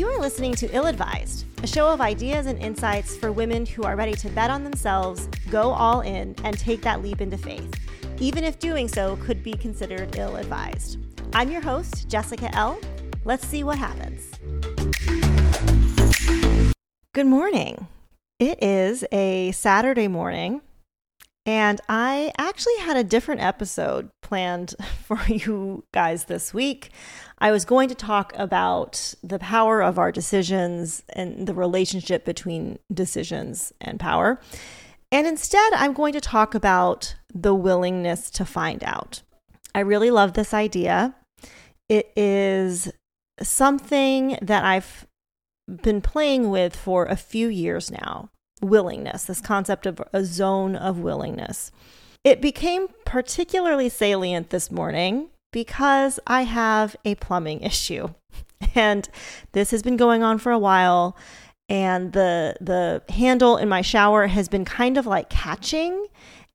You are listening to Ill Advised, a show of ideas and insights for women who are ready to bet on themselves, go all in, and take that leap into faith, even if doing so could be considered ill advised. I'm your host, Jessica Ell. Let's see what happens. Good morning. It is a Saturday morning, and I actually had a different episode planned for you guys this week. I was going to talk about the power of our decisions and the relationship between decisions and power. And instead, I'm going to talk about the willingness to find out. I really love this idea. It is something that I've been playing with for a few years now willingness, this concept of a zone of willingness. It became particularly salient this morning because I have a plumbing issue. And this has been going on for a while and the the handle in my shower has been kind of like catching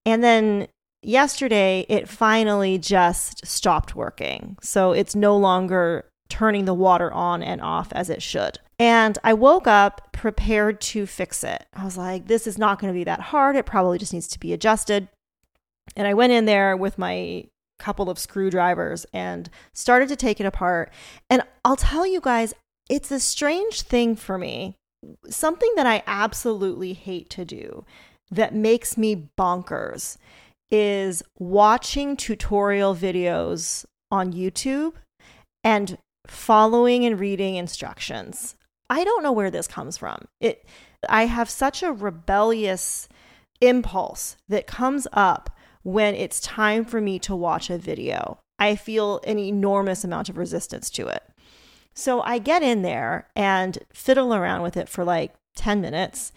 and then yesterday it finally just stopped working. So it's no longer turning the water on and off as it should. And I woke up prepared to fix it. I was like, this is not going to be that hard. It probably just needs to be adjusted. And I went in there with my couple of screwdrivers and started to take it apart. And I'll tell you guys, it's a strange thing for me. Something that I absolutely hate to do that makes me bonkers is watching tutorial videos on YouTube and following and reading instructions. I don't know where this comes from. It I have such a rebellious impulse that comes up when it's time for me to watch a video. I feel an enormous amount of resistance to it. So I get in there and fiddle around with it for like 10 minutes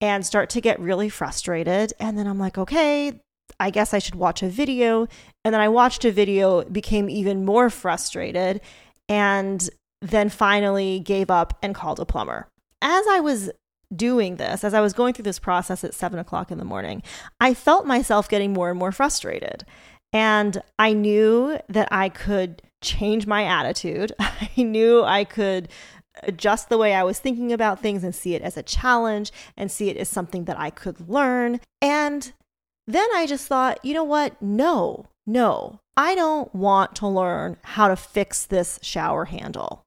and start to get really frustrated. And then I'm like, okay, I guess I should watch a video. And then I watched a video, became even more frustrated, and then finally gave up and called a plumber. As I was doing this, as I was going through this process at seven o'clock in the morning, I felt myself getting more and more frustrated. And I knew that I could change my attitude. I knew I could adjust the way I was thinking about things and see it as a challenge and see it as something that I could learn. And then I just thought, you know what? No, no, I don't want to learn how to fix this shower handle.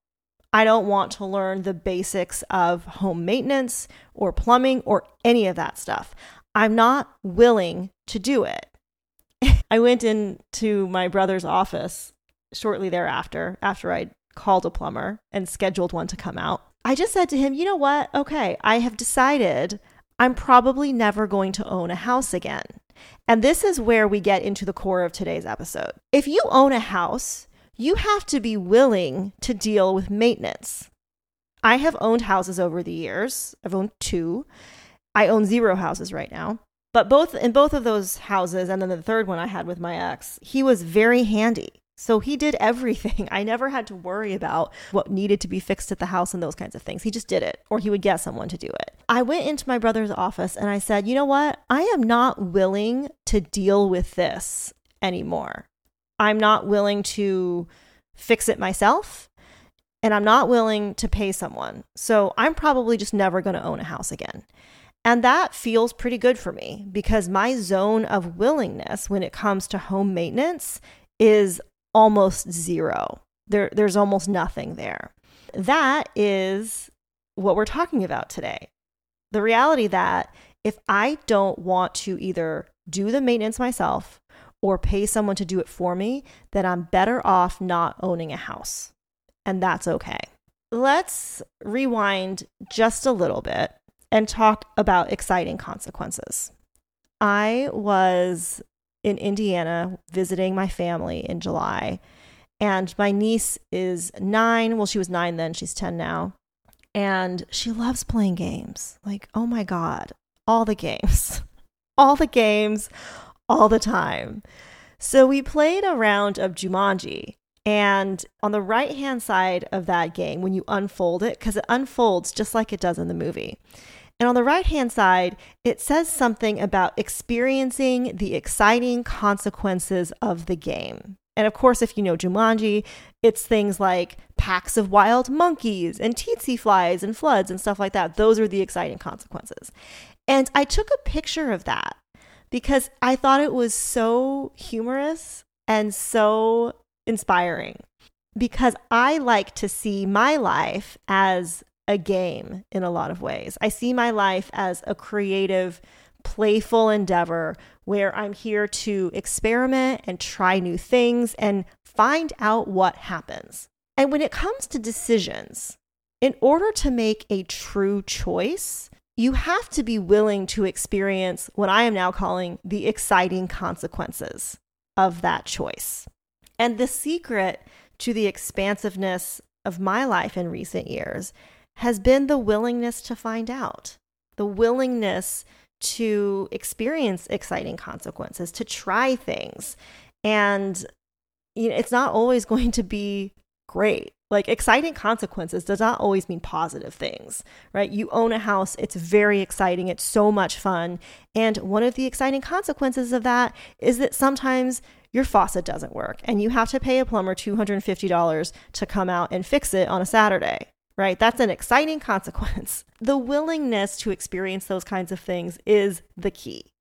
I don't want to learn the basics of home maintenance or plumbing or any of that stuff. I'm not willing to do it. I went into my brother's office shortly thereafter, after I called a plumber and scheduled one to come out. I just said to him, you know what? Okay, I have decided I'm probably never going to own a house again. And this is where we get into the core of today's episode. If you own a house, you have to be willing to deal with maintenance. I have owned houses over the years. I've owned two. I own zero houses right now. But both in both of those houses and then the third one I had with my ex, he was very handy. So he did everything. I never had to worry about what needed to be fixed at the house and those kinds of things. He just did it, or he would get someone to do it. I went into my brother's office and I said, You know what? I am not willing to deal with this anymore. I'm not willing to fix it myself and I'm not willing to pay someone. So I'm probably just never going to own a house again. And that feels pretty good for me because my zone of willingness when it comes to home maintenance is almost zero. There, there's almost nothing there. That is what we're talking about today. The reality that if I don't want to either do the maintenance myself or pay someone to do it for me, then I'm better off not owning a house. And that's okay. Let's rewind just a little bit and talk about exciting consequences. I was in Indiana visiting my family in July, and my niece is nine. Well, she was nine then, she's 10 now. And she loves playing games. Like, oh my God, all the games, all the games, all the time. So we played a round of Jumanji. And on the right hand side of that game, when you unfold it, because it unfolds just like it does in the movie. And on the right hand side, it says something about experiencing the exciting consequences of the game. And of course, if you know Jumanji, it's things like packs of wild monkeys and tsetse flies and floods and stuff like that. Those are the exciting consequences. And I took a picture of that because I thought it was so humorous and so inspiring because I like to see my life as a game in a lot of ways. I see my life as a creative, playful endeavor where I'm here to experiment and try new things and find out what happens. And when it comes to decisions, in order to make a true choice, you have to be willing to experience what I am now calling the exciting consequences of that choice. And the secret to the expansiveness of my life in recent years has been the willingness to find out, the willingness to experience exciting consequences, to try things. And you know, it's not always going to be great. Like exciting consequences does not always mean positive things, right? You own a house, it's very exciting, it's so much fun. And one of the exciting consequences of that is that sometimes your faucet doesn't work and you have to pay a plumber $250 to come out and fix it on a Saturday, right? That's an exciting consequence. The willingness to experience those kinds of things is the key.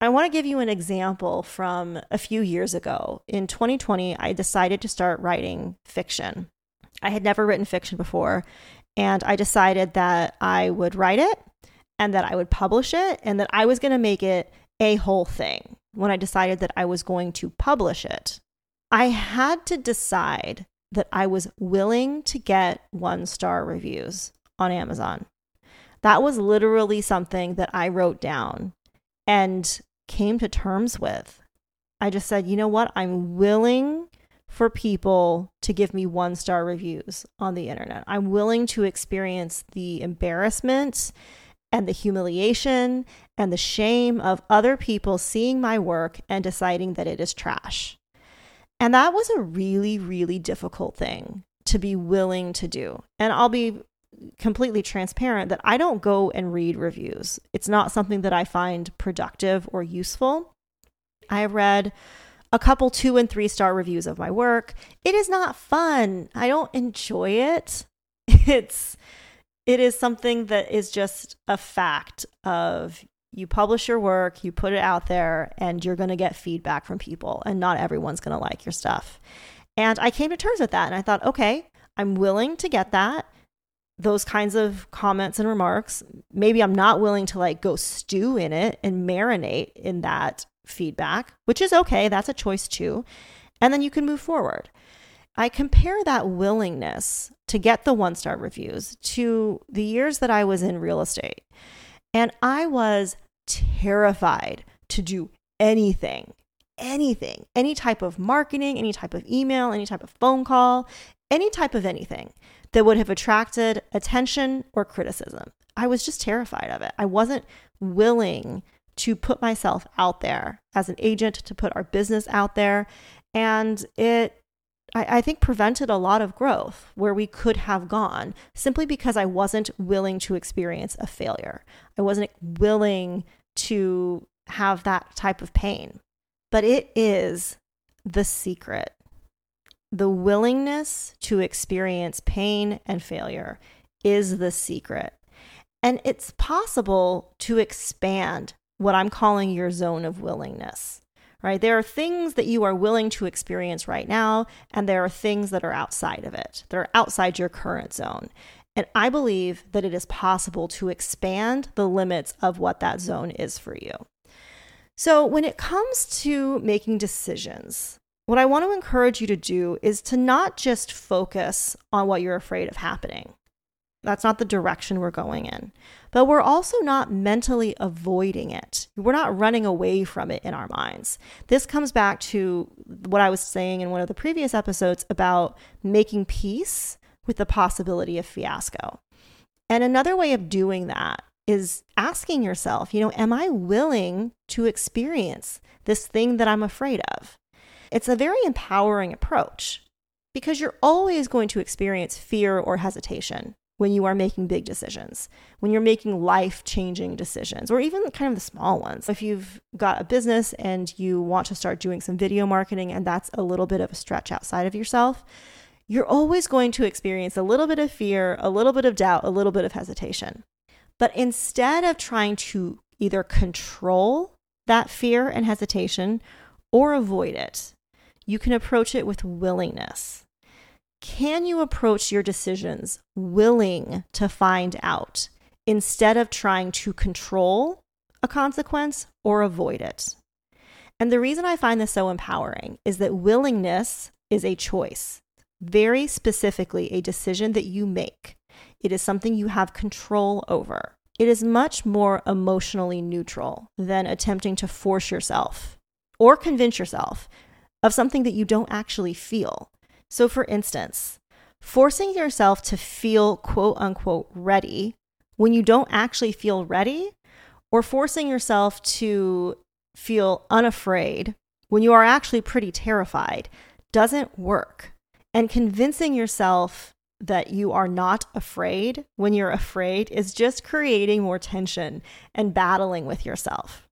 I want to give you an example from a few years ago. In 2020, I decided to start writing fiction. I had never written fiction before, and I decided that I would write it and that I would publish it and that I was going to make it a whole thing when I decided that I was going to publish it. I had to decide that I was willing to get one star reviews on Amazon. That was literally something that I wrote down and came to terms with. I just said, you know what? I'm willing for people to give me one star reviews on the internet. I'm willing to experience the embarrassment and the humiliation and the shame of other people seeing my work and deciding that it is trash. And that was a really, really difficult thing to be willing to do. And I'll be completely transparent that I don't go and read reviews. It's not something that I find productive or useful. I read a couple two and three star reviews of my work. It is not fun. I don't enjoy it. It's it is something that is just a fact of you publish your work, you put it out there, and you're going to get feedback from people, and not everyone's going to like your stuff. And I came to terms with that, and I thought, okay, I'm willing to get that, those kinds of comments and remarks. Maybe I'm not willing to like go stew in it and marinate in that feedback, which is okay. That's a choice too. And then you can move forward. I compare that willingness to get the one star reviews to the years that I was in real estate. And I was terrified to do anything, anything, any type of marketing, any type of email, any type of phone call, any type of anything that would have attracted attention or criticism. I was just terrified of it. I wasn't willing to put myself out there as an agent, to put our business out there. And it I, I, think prevented a lot of growth where we could have gone simply because I wasn't willing to experience a failure. I wasn't willing to have that type of pain. But it is the secret. The willingness to experience pain and failure is the secret. And it's possible to expand what I'm calling your zone of willingness right? There are things that you are willing to experience right now, and there are things that are outside of it, that are outside your current zone. And I believe that it is possible to expand the limits of what that zone is for you. So, when it comes to making decisions, what I want to encourage you to do is to not just focus on what you're afraid of happening. That's not the direction we're going in. But we're also not mentally avoiding it. We're not running away from it in our minds. This comes back to what I was saying in one of the previous episodes about making peace with the possibility of fiasco. And another way of doing that is asking yourself, you know, am I willing to experience this thing that I'm afraid of? It's a very empowering approach because you're always going to experience fear or hesitation when you are making big decisions, when you're making life changing decisions, or even kind of the small ones. If you've got a business and you want to start doing some video marketing and that's a little bit of a stretch outside of yourself, you're always going to experience a little bit of fear, a little bit of doubt, a little bit of hesitation. But instead of trying to either control that fear and hesitation or avoid it, you can approach it with willingness. Can you approach your decisions willing to find out instead of trying to control a consequence or avoid it? And the reason I find this so empowering is that willingness is a choice, very specifically, a decision that you make. It is something you have control over. It is much more emotionally neutral than attempting to force yourself or convince yourself of something that you don't actually feel. So, for instance, forcing yourself to feel quote unquote ready when you don't actually feel ready, or forcing yourself to feel unafraid when you are actually pretty terrified doesn't work. And convincing yourself that you are not afraid when you're afraid is just creating more tension and battling with yourself.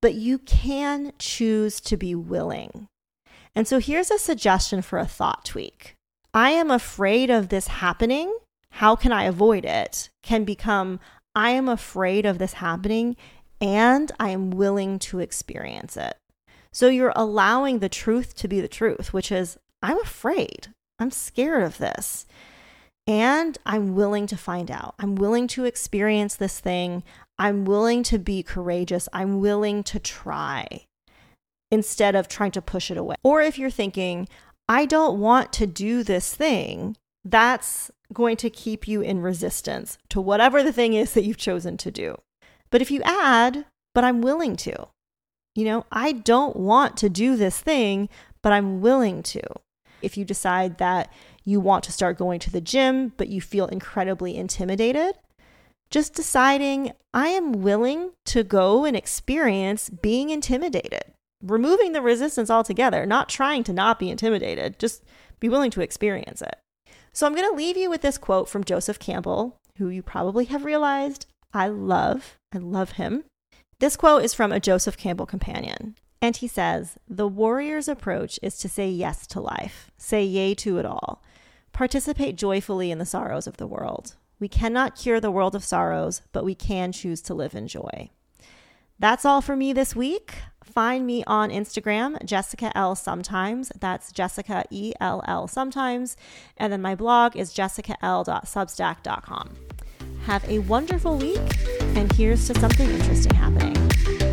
But you can choose to be willing. And so here's a suggestion for a thought tweak I am afraid of this happening. How can I avoid it? Can become I am afraid of this happening and I am willing to experience it. So you're allowing the truth to be the truth, which is I'm afraid. I'm scared of this. And I'm willing to find out. I'm willing to experience this thing. I'm willing to be courageous. I'm willing to try instead of trying to push it away. Or if you're thinking, I don't want to do this thing, that's going to keep you in resistance to whatever the thing is that you've chosen to do. But if you add, but I'm willing to, you know, I don't want to do this thing, but I'm willing to. If you decide that you want to start going to the gym, but you feel incredibly intimidated, just deciding I am willing to go and experience being intimidated, removing the resistance altogether, not trying to not be intimidated, just be willing to experience it. So I'm going to leave you with this quote from Joseph Campbell, who you probably have realized I love. I love him. This quote is from a Joseph Campbell companion. And he says, The warrior's approach is to say yes to life, say yea to it all, participate joyfully in the sorrows of the world. We cannot cure the world of sorrows, but we can choose to live in joy. That's all for me this week. Find me on Instagram, Jessica Ell. Sometimes. That's Jessica E L L Sometimes. And then my blog is jessicaell.substack.com. Have a wonderful week, and here's to something interesting happening.